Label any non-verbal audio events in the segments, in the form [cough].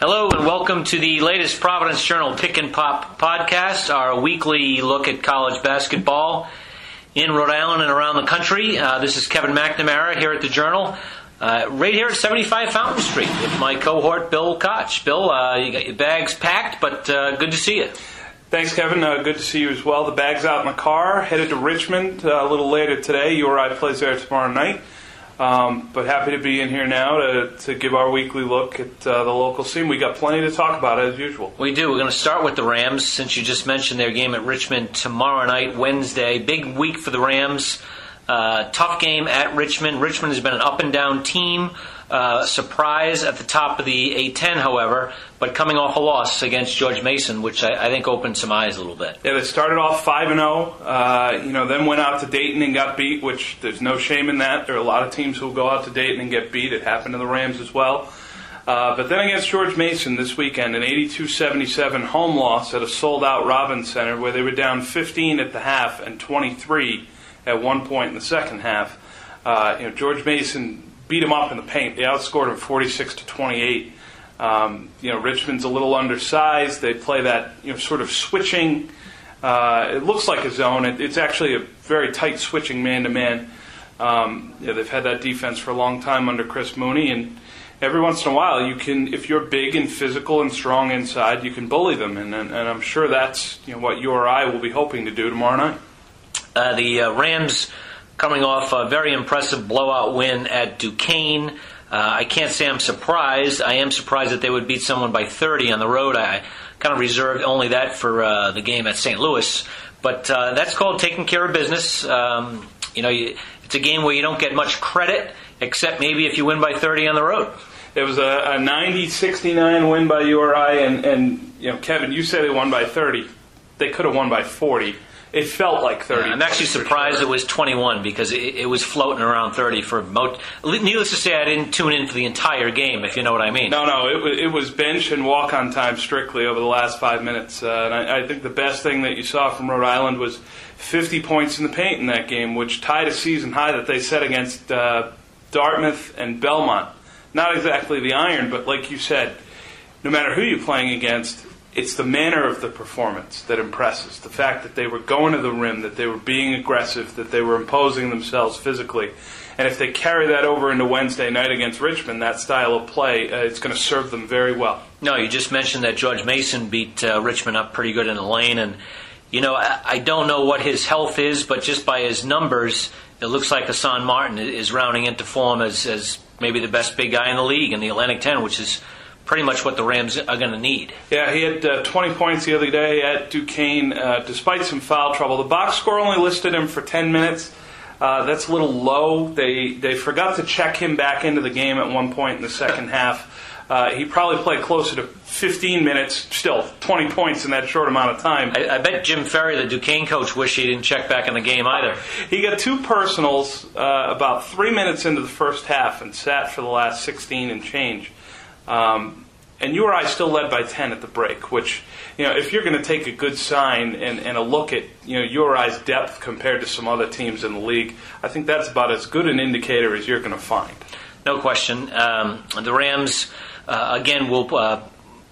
Hello and welcome to the latest Providence Journal Pick and Pop podcast, our weekly look at college basketball in Rhode Island and around the country. Uh, this is Kevin McNamara here at the Journal, uh, right here at 75 Fountain Street with my cohort Bill Koch. Bill, uh, you got your bags packed, but uh, good to see you. Thanks, Kevin. Uh, good to see you as well. The bag's out in the car, headed to Richmond uh, a little later today. you URI plays there tomorrow night. Um, but happy to be in here now to, to give our weekly look at uh, the local scene. We got plenty to talk about as usual. We do. We're going to start with the Rams since you just mentioned their game at Richmond tomorrow night, Wednesday. Big week for the Rams. Uh, tough game at Richmond. Richmond has been an up and down team. Uh, surprise at the top of the A10, however, but coming off a loss against George Mason, which I, I think opened some eyes a little bit. Yeah, they started off five and zero. Uh, you know, then went out to Dayton and got beat, which there's no shame in that. There are a lot of teams who go out to Dayton and get beat. It happened to the Rams as well. Uh, but then against George Mason this weekend, an 82-77 home loss at a sold-out Robins Center, where they were down 15 at the half and 23 at one point in the second half. Uh, you know, George Mason beat them up in the paint. They outscored them 46 to 28. Um, you know, Richmond's a little undersized. They play that you know sort of switching. Uh, it looks like a zone. It, it's actually a very tight switching man to man. They've had that defense for a long time under Chris Mooney, and every once in a while, you can, if you're big and physical and strong inside, you can bully them, and, and, and I'm sure that's you know what you or I will be hoping to do tomorrow night. Uh, the uh, Rams coming off a very impressive blowout win at Duquesne. Uh, I can't say I'm surprised. I am surprised that they would beat someone by 30 on the road. I kind of reserved only that for uh, the game at St. Louis. But uh, that's called taking care of business. Um, you know, you, it's a game where you don't get much credit, except maybe if you win by 30 on the road. It was a, a 90-69 win by URI, and, and you know, Kevin, you said they won by 30. They could have won by 40 it felt like 30. I'm actually surprised it was 21 because it, it, was floating around 30 for most. Needless to say, I didn't tune in for the entire game, if you know what I mean. No, no, it, it was bench and walk on time strictly over the last five minutes. Uh, and I, I, think the best thing that you saw from Rhode Island was 50 points in the paint in that game, which tied a season high that they set against uh, Dartmouth and Belmont. Not exactly the iron, but like you said, no matter who you're playing against, it's the manner of the performance that impresses. The fact that they were going to the rim, that they were being aggressive, that they were imposing themselves physically. And if they carry that over into Wednesday night against Richmond, that style of play, uh, it's going to serve them very well. No, you just mentioned that George Mason beat uh, Richmond up pretty good in the lane. And, you know, I, I, don't know what his health is, but just by his numbers, it looks like Hassan Martin is rounding into form as, as maybe the best big guy in the league in the Atlantic 10, which is pretty much what the Rams are going to need. Yeah, he had uh, 20 points the other day at Duquesne, uh, despite some foul trouble. The box score only listed him for 10 minutes. Uh, that's a little low. They they forgot to check him back into the game at one point in the second half. Uh, he probably played closer to 15 minutes, still 20 points in that short amount of time. I, I bet Jim Ferry, the Duquesne coach, wished he didn't check back in the game either. He got two personals uh, about three minutes into the first half and sat for the last 16 and change. Um, and URI still led by 10 at the break, which, you know, if you're going to take a good sign and, and a look at, you know, URI's depth compared to some other teams in the league, I think that's about as good an indicator as you're going to find. No question. Um, the Rams, uh, again, will uh,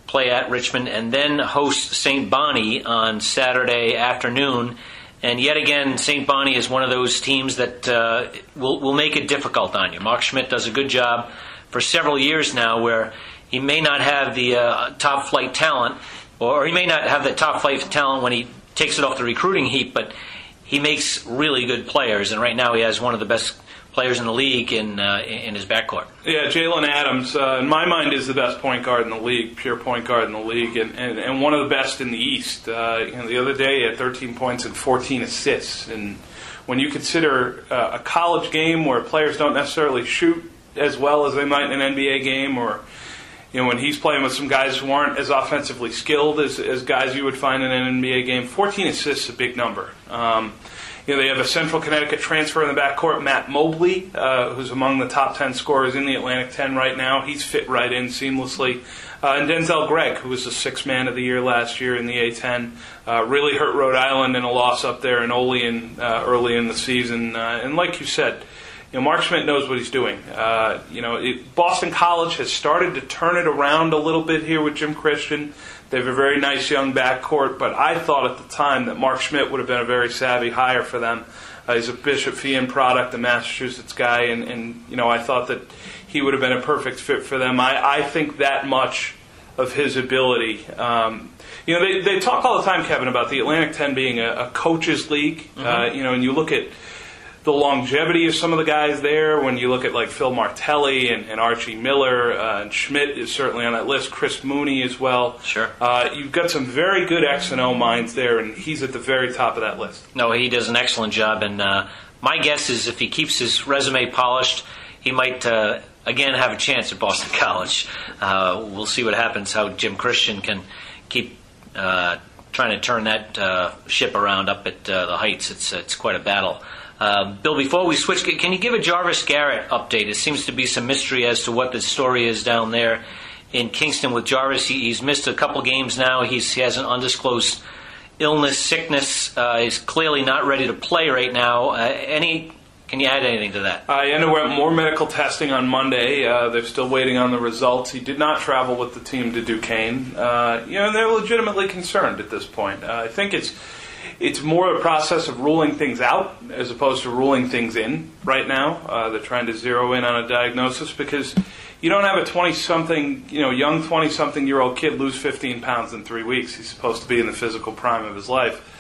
play at Richmond and then host St. Bonnie on Saturday afternoon. And yet again, St. Bonnie is one of those teams that uh, will, will make it difficult on you. Mark Schmidt does a good job for several years now where he may not have the uh, top flight talent, or he may not have the top flight talent when he takes it off the recruiting heap, but he makes really good players. And right now, he has one of the best players in the league in uh, in his backcourt. Yeah, Jaylen Adams, uh, in my mind, is the best point guard in the league, pure point guard in the league, and, and, and one of the best in the East. Uh, you know, the other day, he had 13 points and 14 assists. And when you consider uh, a college game where players don't necessarily shoot as well as they might in an NBA game or you know, when he's playing with some guys who aren't as offensively skilled as, as guys you would find in an NBA game, 14 assists is a big number. Um, you know, they have a Central Connecticut transfer in the backcourt, Matt Mobley, uh, who's among the top 10 scorers in the Atlantic 10 right now. He's fit right in seamlessly. Uh, and Denzel Gregg, who was the sixth man of the year last year in the A10, uh, really hurt Rhode Island in a loss up there in Olean uh, early in the season. Uh, and like you said, you know, Mark Schmidt knows what he's doing. Uh, you know, it, Boston College has started to turn it around a little bit here with Jim Christian. They have a very nice young backcourt, but I thought at the time that Mark Schmidt would have been a very savvy hire for them. Uh, he's a Bishop Feehan product, a Massachusetts guy, and, and you know I thought that he would have been a perfect fit for them. I, I think that much of his ability. Um, you know, they, they talk all the time, Kevin, about the Atlantic 10 being a, a coaches' league. Mm-hmm. Uh, you know, and you look at the longevity of some of the guys there. When you look at like Phil Martelli and, and Archie Miller, uh, and Schmidt is certainly on that list. Chris Mooney as well. Sure. Uh, you've got some very good X and O minds there, and he's at the very top of that list. No, he does an excellent job, and uh, my guess is if he keeps his resume polished, he might. Uh, again, have a chance at Boston [laughs] College. Uh, we'll see what happens. How Jim Christian can keep uh, trying to turn that ship around up at the Heights. It's it's quite a battle. Uh, Bill, before we switch, can you give a Jarvis Garrett update? It seems to be some mystery as to what the story is down there in Kingston with Jarvis. He, he's missed a couple games now. He's, he has an undisclosed illness, sickness. Uh, he's clearly not ready to play right now. Uh, any can you add anything to that? I underwent more medical testing on Monday. Uh, they're still waiting on the results. He did not travel with the team to Duquesne. Uh, you know, they're legitimately concerned at this point. Uh, I think it's it's more a process of ruling things out as opposed to ruling things in right now. Uh, they're trying to zero in on a diagnosis because you don't have a 20 something, you know, young 20 something year old kid lose 15 pounds in three weeks. He's supposed to be in the physical prime of his life.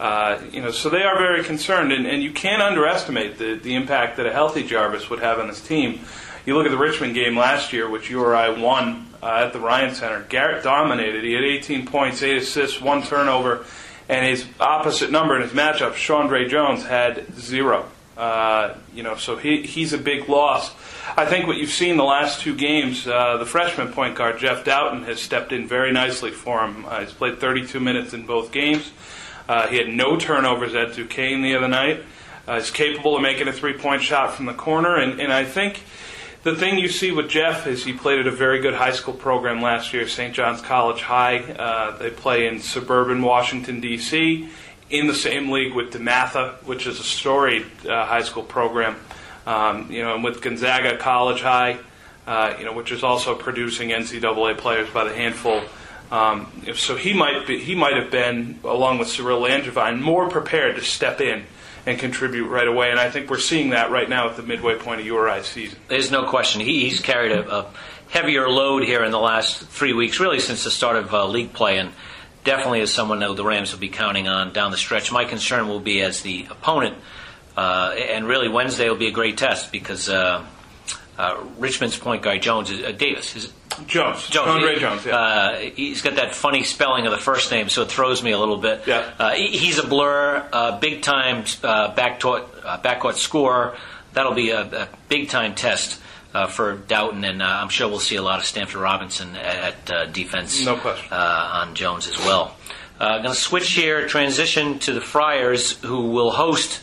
Uh, you know, so they are very concerned, and, and you can't underestimate the, the impact that a healthy Jarvis would have on his team. You look at the Richmond game last year, which URI won uh, at the Ryan Center. Garrett dominated. He had 18 points, 8 assists, one turnover and his opposite number in his matchup, ShawnDre' Jones, had zero. Uh, you know, so he, he's a big loss. I think what you've seen the last two games, uh, the freshman point guard Jeff Dowtin has stepped in very nicely for him. Uh, he's played 32 minutes in both games. Uh, he had no turnovers at Duquesne the other night. Uh, he's capable of making a three-point shot from the corner, and, and I think the thing you see with Jeff is he played at a very good high school program last year, St. John's College High. Uh, they play in suburban Washington, D.C., in the same league with DeMatha, which is a storied uh, high school program. Um, you know, and with Gonzaga College High, uh, you know, which is also producing NCAA players by the handful. Um, so he might be, he might have been, along with Cyril Langevin, more prepared to step in and contribute right away. And I think we're seeing that right now at the midway point of URI's season. There's no question. He, he's carried a, a, heavier load here in the last three weeks, really since the start of uh, league play, and definitely as someone that the Rams will be counting on down the stretch. My concern will be as the opponent, uh, and really Wednesday will be a great test because. Uh, uh, Richmond's point guard Jones is uh, Davis. Is Jones. Jones. Andre Jones. Yeah. Uh, he's got that funny spelling of the first name, so it throws me a little bit. Yeah. Uh, he's a blur, uh, big time uh, backcourt backcourt scorer. That'll be a, a big time test. for Dowtin, and I'm sure we'll see a lot of Stanford Robinson at, at defense no question. on Jones as well. I'm going to switch here, transition to the Friars, who will host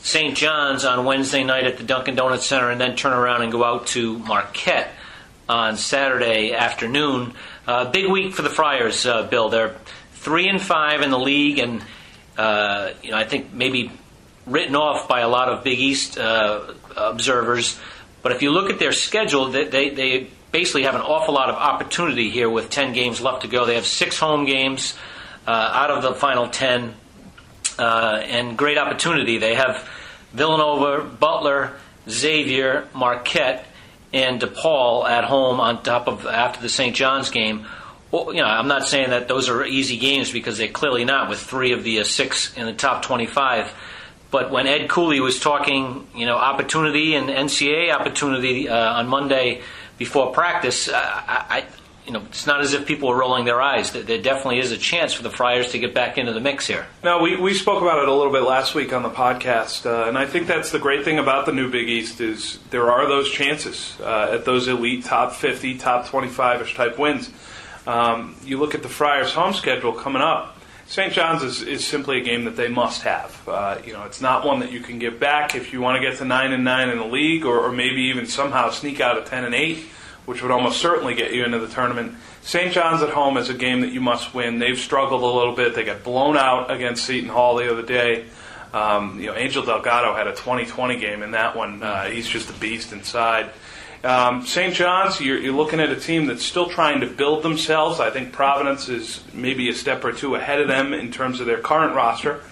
St. John's on Wednesday night at the Dunkin' Donuts Center and then turn around and go out to Marquette on Saturday afternoon. Uh, big week for the Friars, uh, Bill. They're three and five in the league, and uh, you know I think maybe written off by a lot of Big East uh, observers. But if you look at their schedule, they, they, they basically have an awful lot of opportunity here with ten games left to go. They have six home games uh, out of the final ten uh, and great opportunity. They have Villanova, Butler, Xavier, Marquette, and DePaul at home on top of after the St. John's game. Well, you know, I'm not saying that those are easy games because they're clearly not with three of the uh, six in the top 25. But when Ed Cooley was talking, you know, opportunity and NCAA opportunity uh, on Monday before practice, I, you know, it's not as if people are rolling their eyes. There definitely is a chance for the Friars to get back into the mix here. No, we, we spoke about it a little bit last week on the podcast, uh, and I think that's the great thing about the new Big East is there are those chances uh, at those elite top 50, top 25ish type wins. Um, you look at the Friars' home schedule coming up. St. John's is, is simply a game that they must have. Uh, you know, it's not one that you can give back if you want to get to nine and nine in the league, or, or maybe even somehow sneak out of ten and eight which would almost certainly get you into the tournament. St. John's at home is a game that you must win. They've struggled a little bit. They got blown out against Seton Hall the other day. Um, you know, Angel Delgado had a 20-20 game in that one. Uh, he's just a beast inside. Um, St. John's, you're, you're, looking at a team that's still trying to build themselves. I think Providence is maybe a step or two ahead of them in terms of their current roster.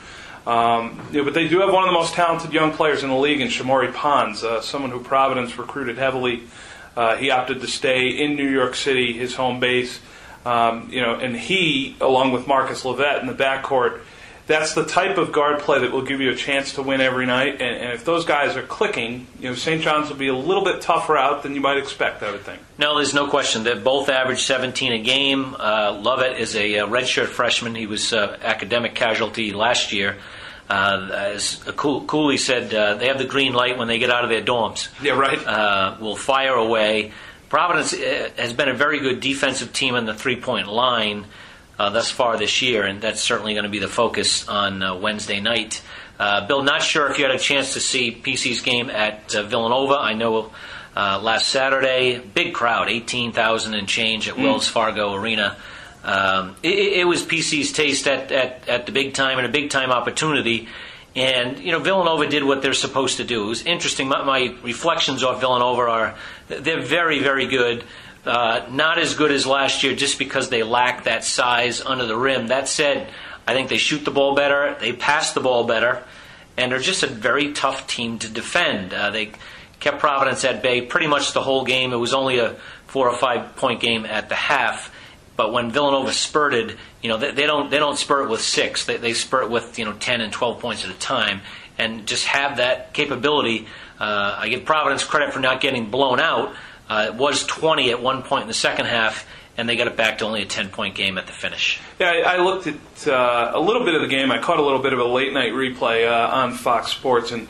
Um, yeah, but they do have one of the most talented young players in the league in Shamorie Ponds, uh, someone who Providence recruited heavily. Uh, he opted to stay in New York City, his home base. Um, you know, and he, along with Marcus Lovett in the backcourt, that's the type of guard play that will give you a chance to win every night. And, and if those guys are clicking, you know, St. John's will be a little bit tougher out than you might expect. I would think. No, there's no question. They both average 17 a game. Uh, Lovett is a, a redshirt freshman. He was uh, academic casualty last year. Uh, as Cooley said, uh, they have the green light when they get out of their dorms. Yeah, right. Uh, will fire away. Providence uh, has been a very good defensive team on the three point line uh, thus far this year, and that's certainly going to be the focus on uh, Wednesday night. Uh, Bill, not sure if you had a chance to see PC's game at uh, Villanova. I know uh, last Saturday, big crowd, 18,000 and change at mm. Wells Fargo Arena. Um, it, it, was PC's taste at, at, at the big time and a big time opportunity. And, you know, Villanova did what they're supposed to do. It was interesting. My, my reflections off Villanova are they're very, very good. Uh, not as good as last year just because they lack that size under the rim. That said, I think they shoot the ball better, they pass the ball better, and they're just a very tough team to defend. Uh, they kept Providence at bay pretty much the whole game. It was only a four or five point game at the half. But when Villanova spurted, you know, they, they don't they don't spurt with six. They, they spurt with you know ten and twelve points at a time, and just have that capability. Uh, I give Providence credit for not getting blown out, uh, it was 20 at one point in the second half, and they got it back to only a 10 point game at the finish. Yeah, I, I looked at uh, a little bit of the game. I caught a little bit of a late night replay uh, on Fox Sports, and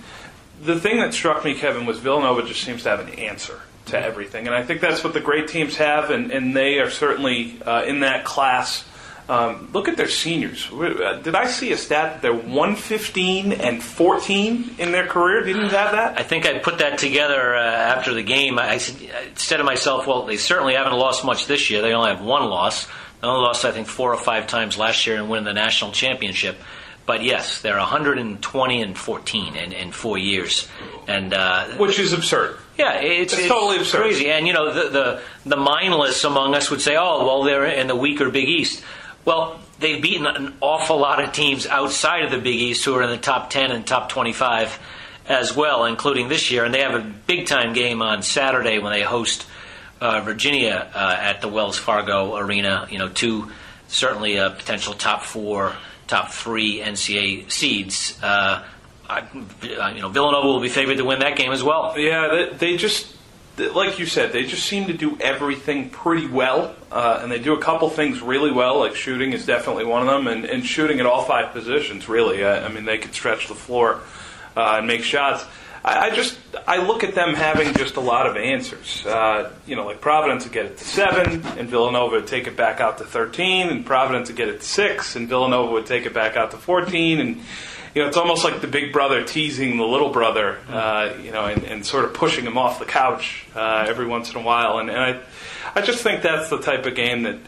the thing that struck me, Kevin, was Villanova just seems to have an answer to everything. And I think that's what the great teams have, and, and they are certainly uh, in that class um, look at their seniors. Uh, did I see a stat that they're 115 and 14 in their career? Didn't you have that? I think I put that together uh, after the game. I said to myself, well, they certainly haven't lost much this year. They only have one loss. They only lost, I think, four or five times last year and win the national championship. But yes, they're 120 and 14 in, in four years, and uh, which is absurd. Yeah, it's, it's, it's totally absurd. crazy. And you know, the, the the mindless among us would say, "Oh, well, they're in the weaker Big East." Well, they've beaten an awful lot of teams outside of the Big East who are in the top 10 and top 25 as well, including this year. And they have a big time game on Saturday when they host uh, Virginia uh, at the Wells Fargo Arena. You know, two certainly a potential top four, top three NCAA seeds. Uh, I, you know, Villanova will be favored to win that game as well. Yeah, they, they just like you said, they just seem to do everything pretty well, uh, and they do a couple things really well. Like shooting is definitely one of them, and, and shooting at all five positions. Really, I, I mean, they can stretch the floor uh, and make shots. I, I, just I look at them having just a lot of answers. Uh, you know, like Providence would get it to seven, and Villanova would take it back out to thirteen, and Providence would get it to six, and Villanova would take it back out to fourteen, and you know, it's almost like the big brother teasing the little brother, uh, you know, and, and, sort of pushing him off the couch uh, every once in a while. And, and, I, I just think that's the type of game that,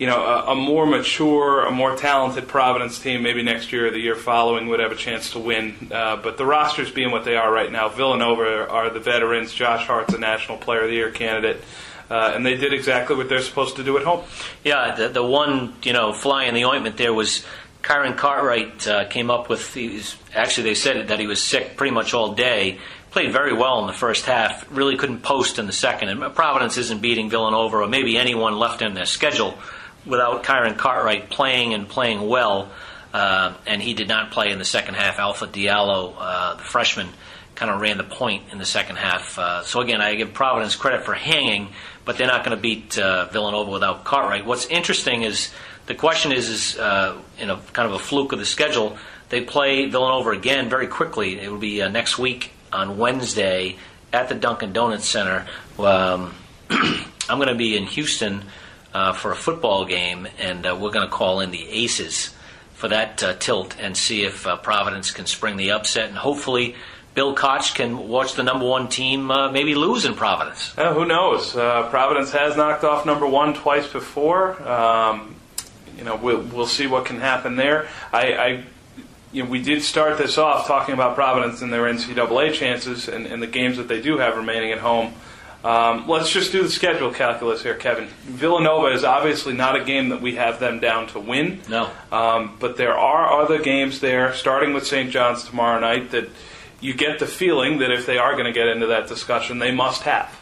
you know, a, a, more mature, a more talented Providence team, maybe next year or the year following, would have a chance to win. Uh, but the rosters being what they are right now, Villanova are the veterans. Josh Hart's a National Player of the Year candidate. Uh, and they did exactly what they're supposed to do at home. Yeah, the, the one you know fly in the ointment there was Kyron Cartwright uh, came up with. These, actually, they said that he was sick pretty much all day. Played very well in the first half. Really couldn't post in the second. And Providence isn't beating Villanova or maybe anyone left in their schedule without Kyron Cartwright playing and playing well. Uh, and he did not play in the second half. Alpha Diallo, uh, the freshman, kind of ran the point in the second half. Uh, so again, I give Providence credit for hanging, but they're not going to beat uh, Villanova without Cartwright. What's interesting is the question is, is uh, in a kind of a fluke of the schedule, they play Villanova again very quickly. It will be uh, next week on Wednesday at the Dunkin' Donuts Center. Um, [clears throat] I'm going to be in Houston uh, for a football game, and uh, we're going to call in the Aces for that uh, tilt and see if uh, Providence can spring the upset, and hopefully. Bill Koch can watch the number one team uh, maybe lose in Providence. who knows? Providence has knocked off number one twice before. Um, you know, we'll, we'll see what can happen there. I, I you know, we did start this off talking about Providence and their NCAA chances and, and the games that they do have remaining at home. Um, let's just do the schedule calculus here, Kevin. Villanova is obviously not a game that we have them down to win. No. Um, but there are other games there, starting with St. John's tomorrow night, that you get the feeling that if they are going to get into that discussion, they must have.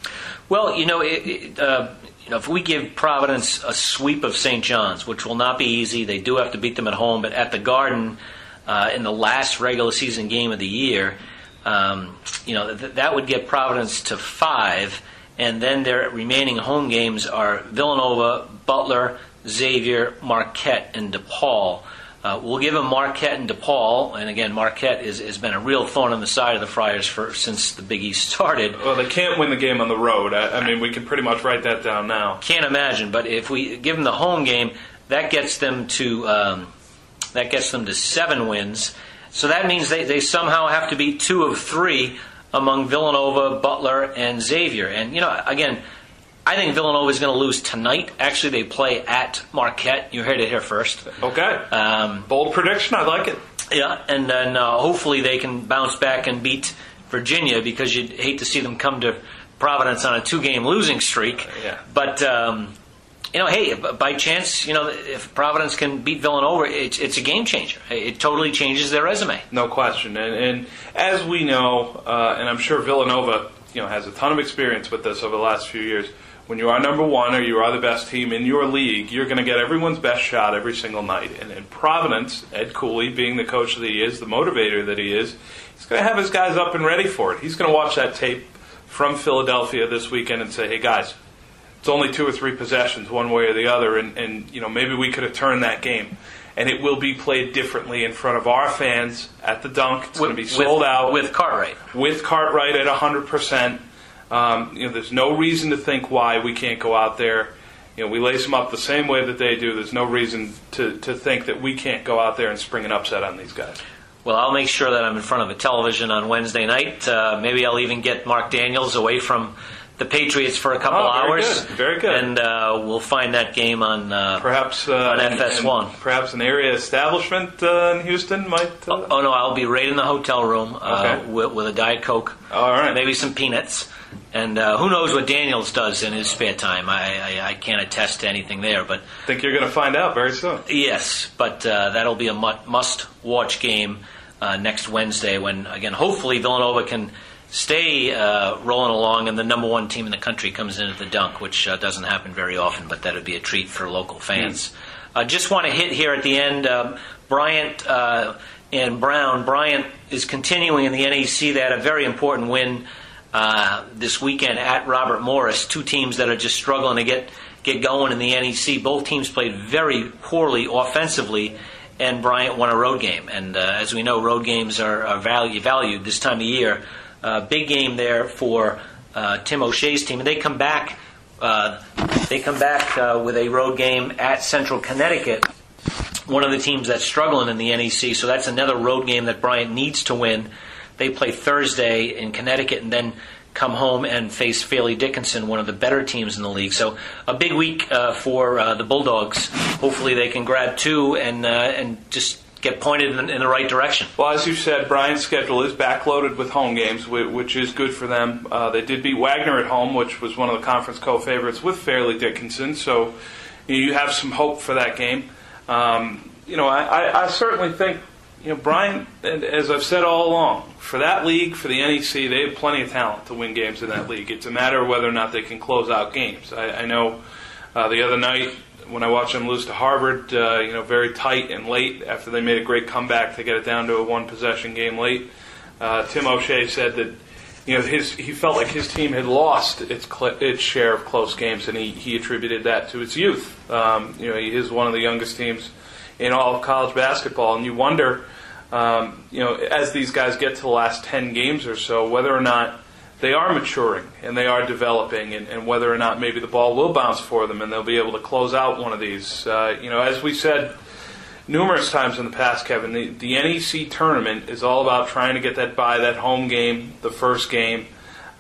Well, you know, it, it, uh, you know, if we give Providence a sweep of St. John's, which will not be easy, they do have to beat them at home, but at the Garden uh, in the last regular season game of the year, um, you know, th- that would get Providence to five, and then their remaining home games are Villanova, Butler, Xavier, Marquette, and DePaul. Uh, we'll give them Marquette and DePaul, and again, Marquette is, has been a real thorn on the side of the Friars for since the Big East started. Well, they can't win the game on the road. I, I mean, we can pretty much write that down now. Can't imagine, but if we give them the home game, that gets them to um, that gets them to seven wins. So that means they, they somehow have to be two of three among Villanova, Butler, and Xavier. And you know, again, I think Villanova is going to lose tonight. Actually, they play at Marquette. You heard it here first. Okay. Um, Bold prediction. I like it. yeah, and then uh, hopefully they can bounce back and beat Virginia because you'd hate to see them come to Providence on a two-game losing streak. Yeah. But um, you know, hey, by chance, you know, if Providence can beat Villanova, it's, it's a game changer. It totally changes their resume. No question. And, and as we know, uh, and I'm sure Villanova, you know, has a ton of experience with this over the last few years. When you are number one or you are the best team in your league, you're going to get everyone's best shot every single night. And in Providence, Ed Cooley, being the coach that he is, the motivator that he is, he's going to have his guys up and ready for it. He's going to watch that tape from Philadelphia this weekend and say, "Hey guys, it's only two or three possessions, one way or the other, and, and you know maybe we could have turned that game." And it will be played differently in front of our fans at the dunk. It's going to be sold with, out with Cartwright. with Cartwright at 100%. Um, you know, there's no reason to think why we can't go out there. You know, we lace them up the same way that they do. There's no reason to, to think that we can't go out there and spring an upset on these guys. Well, I'll make sure that I'm in front of a television on Wednesday night. Uh, maybe I'll even get Mark Daniels away from the Patriots for a couple Oh, very hours. good, very good. And uh, we'll find that game on. Uh, Perhaps uh, On FS1. and perhaps an area establishment uh, in Houston might. Uh, oh no, I'll be right in the hotel room uh, Okay. with, with a diet coke, All right. maybe some peanuts, and uh, who knows what Daniels does in his spare time. I, I, I can't attest to anything there, but I think you're going to find out very soon. yes, but uh, that'll be a must-watch game uh, next Wednesday when again hopefully Villanova can stay uh, rolling along and the number one team in the country comes into the dunk, which uh, doesn't happen very often, but that would be a treat for local fans. I just want to hit here at the end um, Bryant uh, and Brown. Bryant is continuing in the NEC. They had a very important win uh, this weekend at Robert Morris, two teams that are just struggling to get, get going in the NEC. Both teams played very poorly offensively and Bryant won a road game. And uh, as we know, road games are, are value, valued this time of year. Uh, big game there for uh, Tim O'Shea's team, and they come back. Uh, they come back uh, with a road game at Central Connecticut, one of the teams that's struggling in the NEC. So that's another road game that Bryant needs to win. They play Thursday in Connecticut, and then come home and face Fairleigh Dickinson, one of the better teams in the league. So a big week uh, for uh, the Bulldogs. Hopefully they can grab two and uh, and just get pointed in, in the right direction. Well, as you said, Bryant's schedule is backloaded with home games, which is good for them. Uh, they did beat Wagner at home, which was one of the conference co-favorites with Fairleigh Dickinson, so you have some hope for that game. Um, you know, I, I, I certainly think, you know, Bryant, as I've said all along, for that league, for the NEC, they have plenty of talent to win games in that league. It's a matter of whether or not they can close out games. I, I know uh, the other night when I watched them lose to Harvard, uh, you know, very tight and late after they made a great comeback to get it down to a one possession game late. Uh, Tim O'Shea said that you know his he felt like his team had lost its cl- its share of close games, and he, he attributed that to its youth. Um, you know, he is one of the youngest teams in all of college basketball, and you wonder, um, you know, as these guys get to the last ten games or so, whether or not they are maturing and they are developing, and, and whether or not maybe the ball will bounce for them and they'll be able to close out one of these. Uh, you know, as we said numerous times in the past, Kevin, the, the NEC tournament is all about trying to get that by that home game, the first game,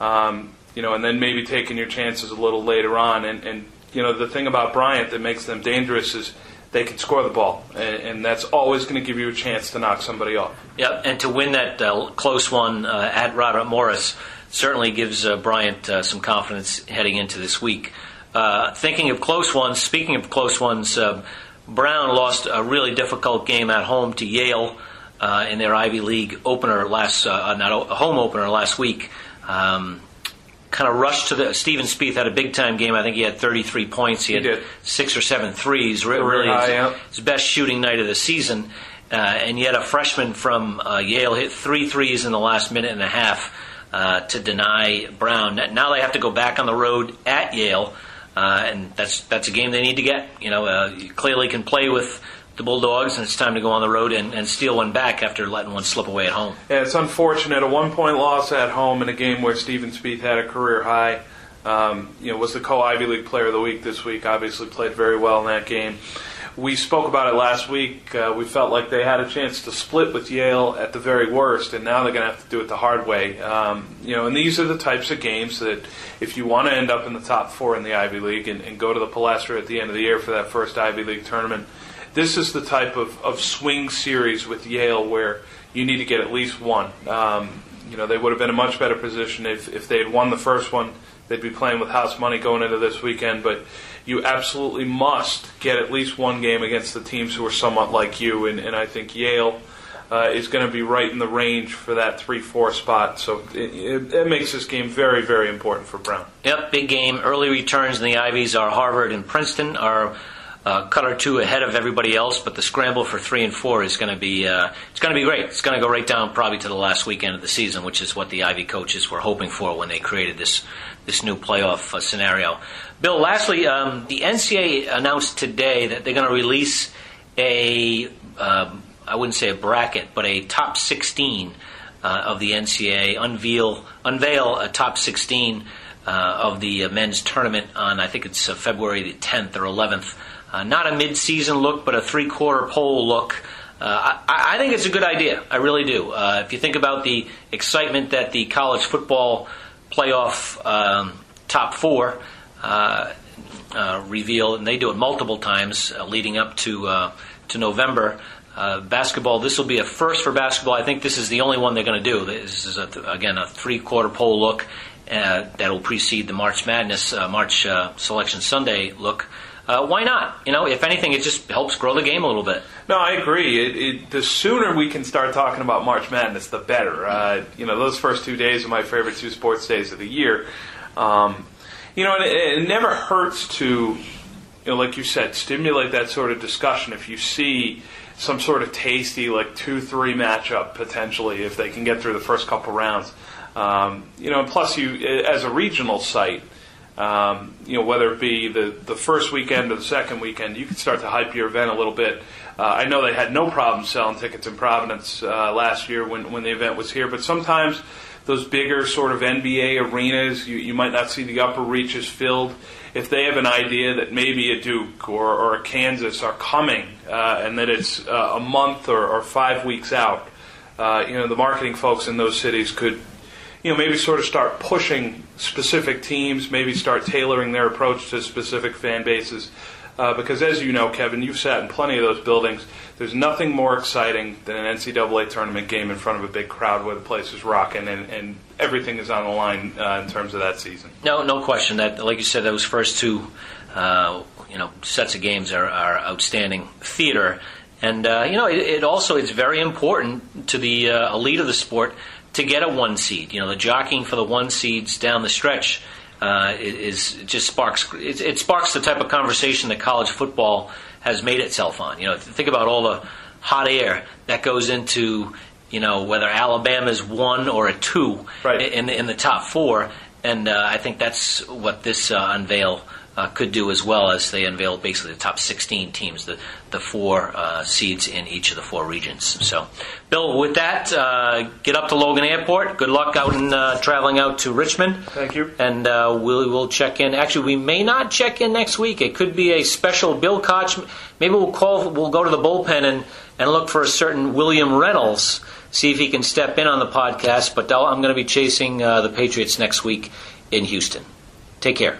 um, you know, and then maybe taking your chances a little later on. And, and you know, the thing about Bryant that makes them dangerous is they can score the ball, and, and that's always going to give you a chance to knock somebody off. Yep, and to win that uh, close one uh, at Robert Morris certainly gives uh, Bryant uh, some confidence heading into this week. Uh, thinking of close ones, speaking of close ones, uh, Brown lost a really difficult game at home to Yale in their Ivy League opener last, not a home opener last week. Um, kind of rushed to the. Steven Spieth had a big time game. I think he had 33 points. He, he had did. six or seven threes. Really, high, his, his, best shooting night of the season. Uh, and yet, a freshman from uh, Yale hit three threes in the last minute and a half uh, to deny Brown. Now they have to go back on the road at Yale, uh, and that's that's a game they need to get. You know, uh, you clearly can play with the Bulldogs, and it's time to go on the road and, and steal one back after letting one slip away at home. Yeah, it's unfortunate. A one point loss at home in a game where Steven Spieth had a career high. Um, you know, was the co Ivy League Player of the Week this week. Obviously, played very well in that game. We spoke about it last week. Uh, we felt like they had a chance to split with Yale at the very worst, and now they're going to have to do it the hard way. Um, you know, and these are the types of games that, if you want to end up in the top four in the Ivy League and, and go to the Palestra at the end of the year for that first Ivy League tournament, this is the type of, of swing series with Yale where you need to get at least one. Um, you know, they would have been in a much better position if, if they had won the first one. They'd be playing with house money going into this weekend, but you absolutely must get at least one game against the teams who are somewhat like you, and, and I think Yale uh, is going to be right in the range for that 3 4 spot. So it, it, it, makes this game very, very important for Brown. Yep, big game. Early returns in the Ivies are Harvard and Princeton are uh, cut or two ahead of everybody else, but the scramble for three and four is going to be uh, it's going to be great. It's going to go right down probably to the last weekend of the season, which is what the Ivy coaches were hoping for when they created this this new playoff uh, scenario. Bill, lastly, um, the NCAA announced today that they're going to release a um, I wouldn't say a bracket, but a top 16 uh, of the NCAA unveil unveil a top 16 uh, of the men's tournament on I think it's uh, February the 10th or 11th. Uh, not a mid-season look, but a three-quarter poll look. Uh, I, I, think it's a good idea. I really do. Uh, if you think about the excitement that the college football playoff um, top four uh, uh, reveal, and they do it multiple times leading up to to November. basketball. This will be a first for basketball. I think this is the only one they're going to do. This is a, again a three-quarter poll look that will precede the March Madness, March Selection Sunday look uh, why not? You know, if anything, it just helps grow the game a little bit. No, I agree. It, it, the sooner we can start talking about March Madness, the better. Uh, you know, those first two days are my favorite two sports days of the year. Um, you know, and it, it never hurts to, you know, like you said, stimulate that sort of discussion if you see some sort of tasty, like two three matchup potentially if they can get through the first couple rounds. Um, you know, plus you as a regional site um, you know, whether it be the, the first weekend or the second weekend, you can start to hype your event a little bit. Uh, I know they had no problem selling tickets in Providence uh, last year when, when the event was here, but sometimes those bigger sort of NBA arenas, you, you might not see the upper reaches filled. If they have an idea that maybe a Duke or, or a Kansas are coming uh, and that it's uh, a month or, or five weeks out, uh, you know, the marketing folks in those cities could you know, maybe sort of start pushing specific teams, maybe start tailoring their approach to specific fan bases. Uh, because as you know, Kevin, you've sat in plenty of those buildings. There's nothing more exciting than an NCAA tournament game in front of a big crowd where the place is rocking and, and everything is on the line uh, in terms of that season. No, no question. That, like you said, those first two, uh, you know, sets of games are, are outstanding theater. And uh, you know, it, it, also it's very important to the uh, elite of the sport to get a one seed. You know, the jockeying for the one seeds down the stretch uh, is, just sparks it, it, sparks the type of conversation that college football has made itself on. You know, think about all the hot air that goes into you know whether Alabama's one or a two right. in in the top four, and uh, I think that's what this uh, unveil uh, could do as well as they unveil basically the top 16 teams, the, the four uh, seeds in each of the four regions. So, Bill, with that, uh, get up to Logan Airport. Good luck out in uh, traveling out to Richmond. Thank you. And uh, we'll, we'll check in. Actually, we may not check in next week. It could be a special Bill Koch. Maybe we'll call. We'll go to the bullpen and, and look for a certain William Reynolds. See if he can step in on the podcast. But I'm going to be chasing uh, the Patriots next week in Houston. Take care.